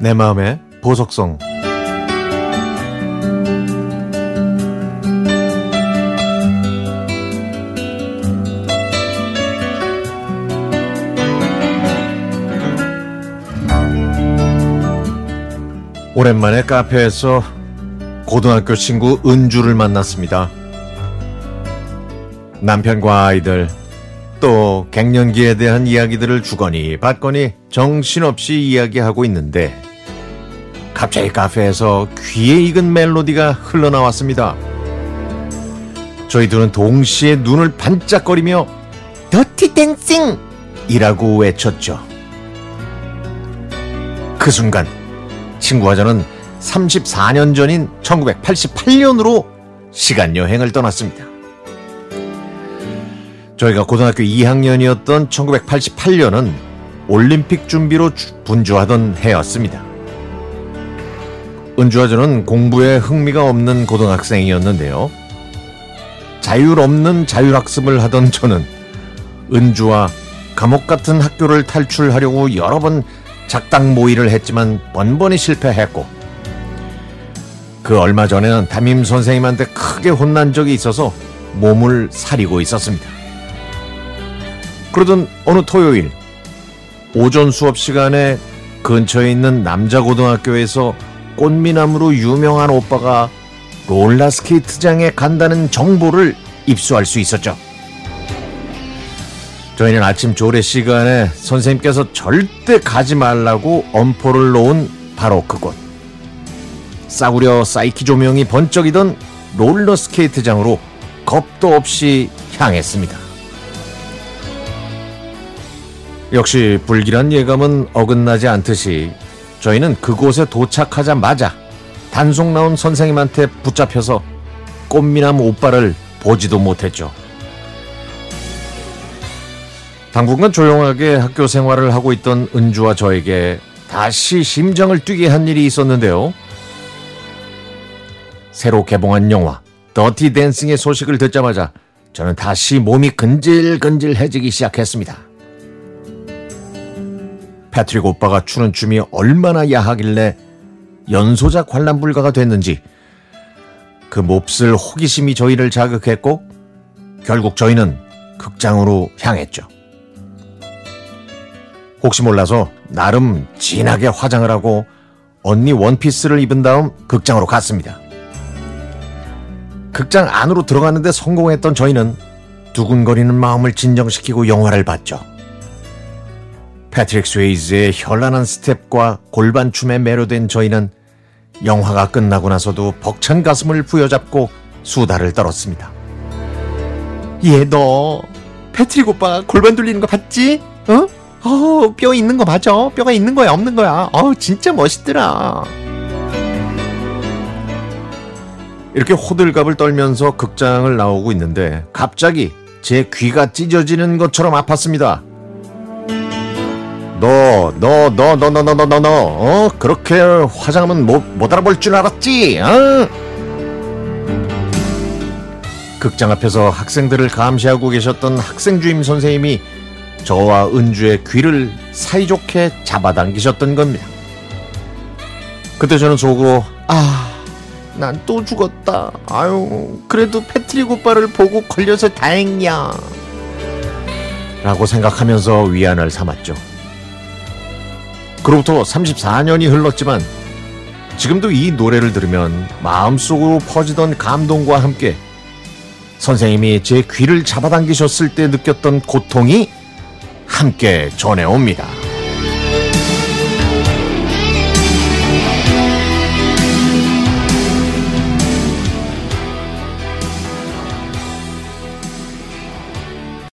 내 마음의 보석성 오랜만에 카페에서 고등학교 친구 은주를 만났습니다. 남편과 아이들, 또 갱년기에 대한 이야기들을 주거니 받거니 정신없이 이야기하고 있는데 갑자기 카페에서 귀에 익은 멜로디가 흘러나왔습니다. 저희 들은 동시에 눈을 반짝거리며 더티 댄싱! 이라고 외쳤죠. 그 순간 친구와 저는 34년 전인 1988년으로 시간 여행을 떠났습니다. 저희가 고등학교 2학년이었던 1988년은 올림픽 준비로 분주하던 해였습니다. 은주와 저는 공부에 흥미가 없는 고등학생이었는데요. 자율 없는 자율학습을 하던 저는 은주와 감옥 같은 학교를 탈출하려고 여러 번 작당 모의를 했지만 번번이 실패했고 그 얼마 전에는 담임 선생님한테 크게 혼난 적이 있어서 몸을 사리고 있었습니다. 그러던 어느 토요일 오전 수업 시간에 근처에 있는 남자 고등학교에서 꽃미남으로 유명한 오빠가 롤라스케이트장에 간다는 정보를 입수할 수 있었죠. 저희는 아침 조례 시간에 선생님께서 절대 가지 말라고 엄포를 놓은 바로 그곳. 싸구려 사이키 조명이 번쩍이던 롤러스케이트장으로 겁도 없이 향했습니다. 역시 불길한 예감은 어긋나지 않듯이 저희는 그곳에 도착하자마자 단속 나온 선생님한테 붙잡혀서 꽃미남 오빠를 보지도 못했죠. 당분간 조용하게 학교 생활을 하고 있던 은주와 저에게 다시 심장을 뛰게 한 일이 있었는데요. 새로 개봉한 영화 더티 댄싱의 소식을 듣자마자 저는 다시 몸이 근질근질해지기 시작했습니다. 패트릭 오빠가 추는 춤이 얼마나 야하길래 연소자 관람 불가가 됐는지 그 몹쓸 호기심이 저희를 자극했고 결국 저희는 극장으로 향했죠. 혹시 몰라서 나름 진하게 화장을 하고 언니 원피스를 입은 다음 극장으로 갔습니다. 극장 안으로 들어갔는데 성공했던 저희는 두근거리는 마음을 진정시키고 영화를 봤죠. 패트릭 스웨이즈의 현란한 스텝과 골반춤에 매료된 저희는 영화가 끝나고 나서도 벅찬 가슴을 부여잡고 수다를 떨었습니다. 얘 너 패트릭 오빠 골반 돌리는 거 봤지? 어? 어, 뼈 있는 거 맞아. 뼈가 있는 거야, 없는 거야. 어, 진짜 멋있더라. 이렇게 호들갑을 떨면서 극장을 나오고 있는데 갑자기 제 귀가 찢어지는 것처럼 아팠습니다. 너, 너, 너, 너, 너, 너, 너, 너, 너, 어? 그렇게 화장하면 못, 못 알아볼 줄 알았지, 어? 극장 앞에서 학생들을 감시하고 계셨던 학생 주임 선생님이 저와 은주의 귀를 사이좋게 잡아당기셨던 겁니다. 그때 저는 속으로 아, 난 또 죽었다. 아유, 그래도 패트릭 오빠를 보고 걸려서 다행이야. 라고 생각하면서 위안을 삼았죠. 그로부터 34년이 흘렀지만 지금도 이 노래를 들으면 마음속으로 퍼지던 감동과 함께 선생님이 제 귀를 잡아당기셨을 때 느꼈던 고통이 함께 전해옵니다.